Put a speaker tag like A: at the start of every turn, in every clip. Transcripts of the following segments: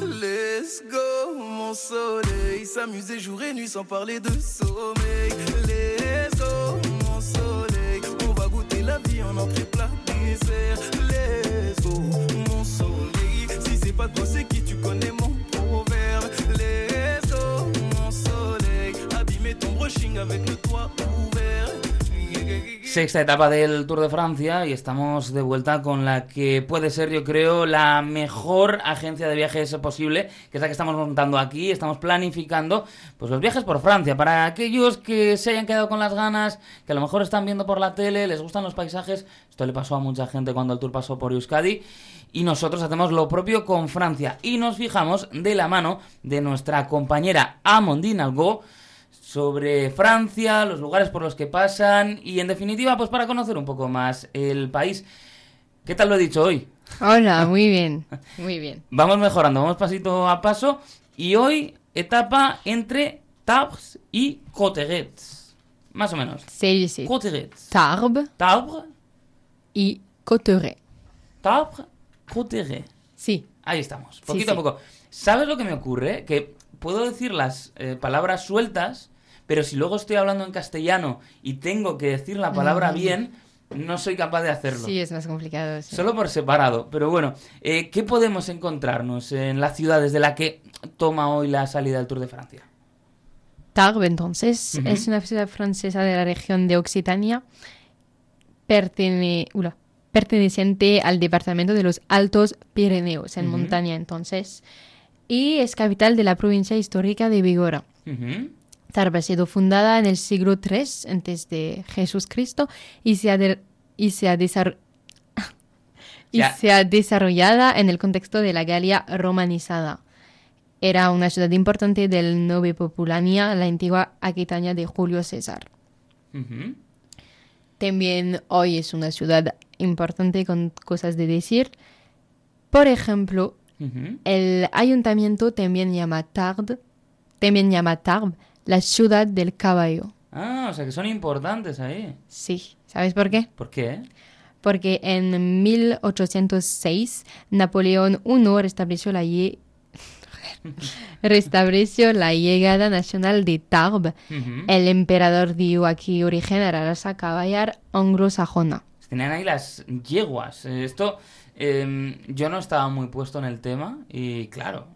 A: Let's go, mon soleil. S'amuser jour et nuit sans parler de sommeil. Let's go, mon soleil. On va goûter la vie en entrée plat dessert. Let's go, mon soleil. Si c'est pas toi, c'est qui tu connais mon proverbe. Let's go, mon soleil. Abîmer ton brushing avec le toit ouvert.
B: Sexta etapa del Tour de Francia y estamos de vuelta con la que puede ser, yo creo, la mejor agencia de viajes posible, que es la que estamos montando aquí. Estamos planificando pues los viajes por Francia. Para aquellos que se hayan quedado con las ganas, que a lo mejor están viendo por la tele, les gustan los paisajes, esto le pasó a mucha gente cuando el tour pasó por Euskadi. Y nosotros hacemos lo propio con Francia y nos fijamos de la mano de nuestra compañera Amandine Algo sobre Francia, los lugares por los que pasan y en definitiva pues para conocer un poco más el país. ¿Qué tal lo he dicho hoy?
C: Hola, muy bien, muy bien.
B: Vamos mejorando, vamos pasito a paso y hoy etapa entre Tarbes y Cotterets. Más o menos.
C: Sí, sí.
B: Cotterets.
C: Tarbes
B: Tarbes,
C: y Cotteret.
B: Tarbes, Cotterets.
C: Sí,
B: Ahí estamos,
C: Sí,
B: poquito a poco. ¿Sabes lo que me ocurre? Que puedo decir las eh, palabras sueltas, pero si luego estoy hablando en castellano y tengo que decir la palabra
C: Mm.
B: bien, no soy capaz de hacerlo.
C: sí, es más complicado. sí.
B: Solo por separado. Pero bueno, eh, ¿qué podemos encontrarnos en la ciudad desde la que toma hoy la salida del Tour de Francia?
C: Tarbes, entonces, es una ciudad francesa de la región de Occitania, pertene- ula, perteneciente al departamento de los Altos Pirineos, en montaña entonces, y es capital de la provincia histórica de Bigorra.
B: Ujú.
C: Tarbes ha sido fundada en el siglo III antes de Jesús Cristo y se ha, de- y se ha desar- y
B: Ya.
C: se ha desarrollada en el contexto de la Galia romanizada. Era una ciudad importante del Nove Populania, la antigua Aquitania de Julio César. También hoy es una ciudad importante con cosas de decir. Por ejemplo, el ayuntamiento también llama Tarbes, también llama Tarbes la ciudad del caballo.
B: Ah, o sea que son importantes ahí.
C: Sí, ¿sabes por qué?
B: ¿Por qué?
C: Porque en 1806 Napoleón I restableció la, restableció la llegada nacional de Tarbes. El emperador dio aquí origen a la raza caballar anglosajona.
B: Tenían ahí las yeguas. Eh, Esto, eh, yo no estaba muy puesto en el tema y claro,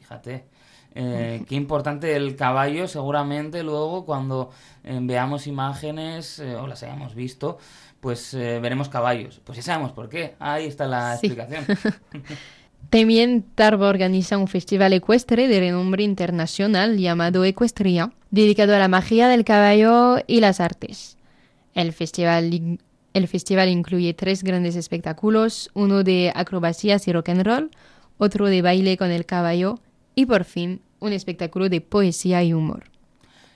B: fíjate, eh, qué importante el caballo seguramente luego cuando eh, veamos imágenes eh, o las hayamos visto, pues eh, veremos caballos. Pues ya sabemos por qué. Ahí está la
C: Sí.
B: explicación.
C: También Tarbes organiza un festival ecuestre de renombre internacional llamado Ecuestria, dedicado a la magia del caballo y las artes. El festival, el festival incluye tres grandes espectáculos, uno de acrobacias y rock and roll, otro de baile con el caballo y por fin un espectáculo de poesía y humor.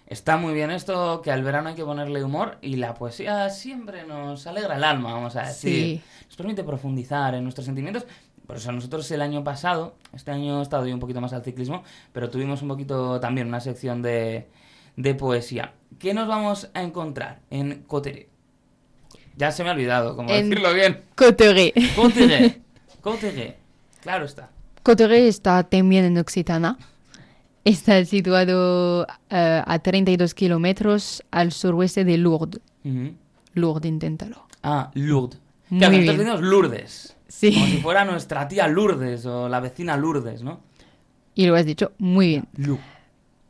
B: Está muy bien esto, que al verano hay que ponerle humor y la poesía siempre nos alegra el alma, vamos a decir.
C: Sí.
B: Nos permite profundizar en nuestros sentimientos. Por eso nosotros el año pasado, este año he estado yo un poquito más al ciclismo, pero tuvimos un poquito también una sección de, de poesía. ¿Qué nos vamos a encontrar en Coteré? Ya se me ha olvidado cómo
C: En-
B: decirlo bien.
C: Cotteret.
B: Coteré. Coteré. Claro está.
C: Cotteret está también en Occitana. Está situado eh, a 32 kilómetros al suroeste de Lourdes.
B: Ujú.
C: Lourdes, inténtalo.
B: Ah, Lourdes.
C: Muy
B: Claro,
C: bien.
B: nosotros decimos Lourdes.
C: Sí.
B: Como si fuera nuestra tía Lourdes o la vecina Lourdes, ¿no?
C: Y lo has dicho muy bien.
B: Lu.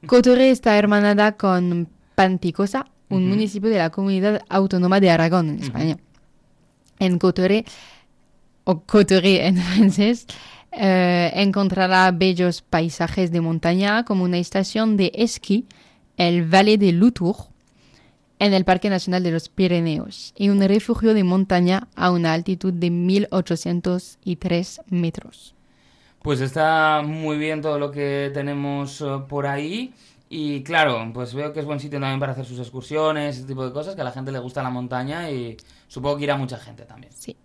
C: Cotteret está hermanada con Panticosa, un
B: Ujú.
C: municipio de la comunidad autónoma de Aragón, en España. En Cotteret, o Cotteret en francés, eh, encontrará bellos paisajes de montaña como una estación de esquí, el Valle de Lutour, en el Parque Nacional de los Pirineos, y un refugio de montaña a una altitud de 1803 metros.
B: Pues está muy bien todo lo que tenemos eh, por ahí. Y claro, pues veo que es buen sitio también para hacer sus excursiones, ese tipo de cosas, que a la gente le gusta la montaña y supongo que irá mucha gente también.
C: Sí.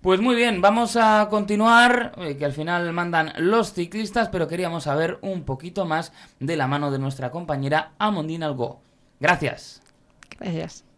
B: Pues muy bien, vamos a continuar, eh, que al final mandan los ciclistas, pero queríamos saber un poquito más de la mano de nuestra compañera Amondine Algo. Gracias.
C: Gracias.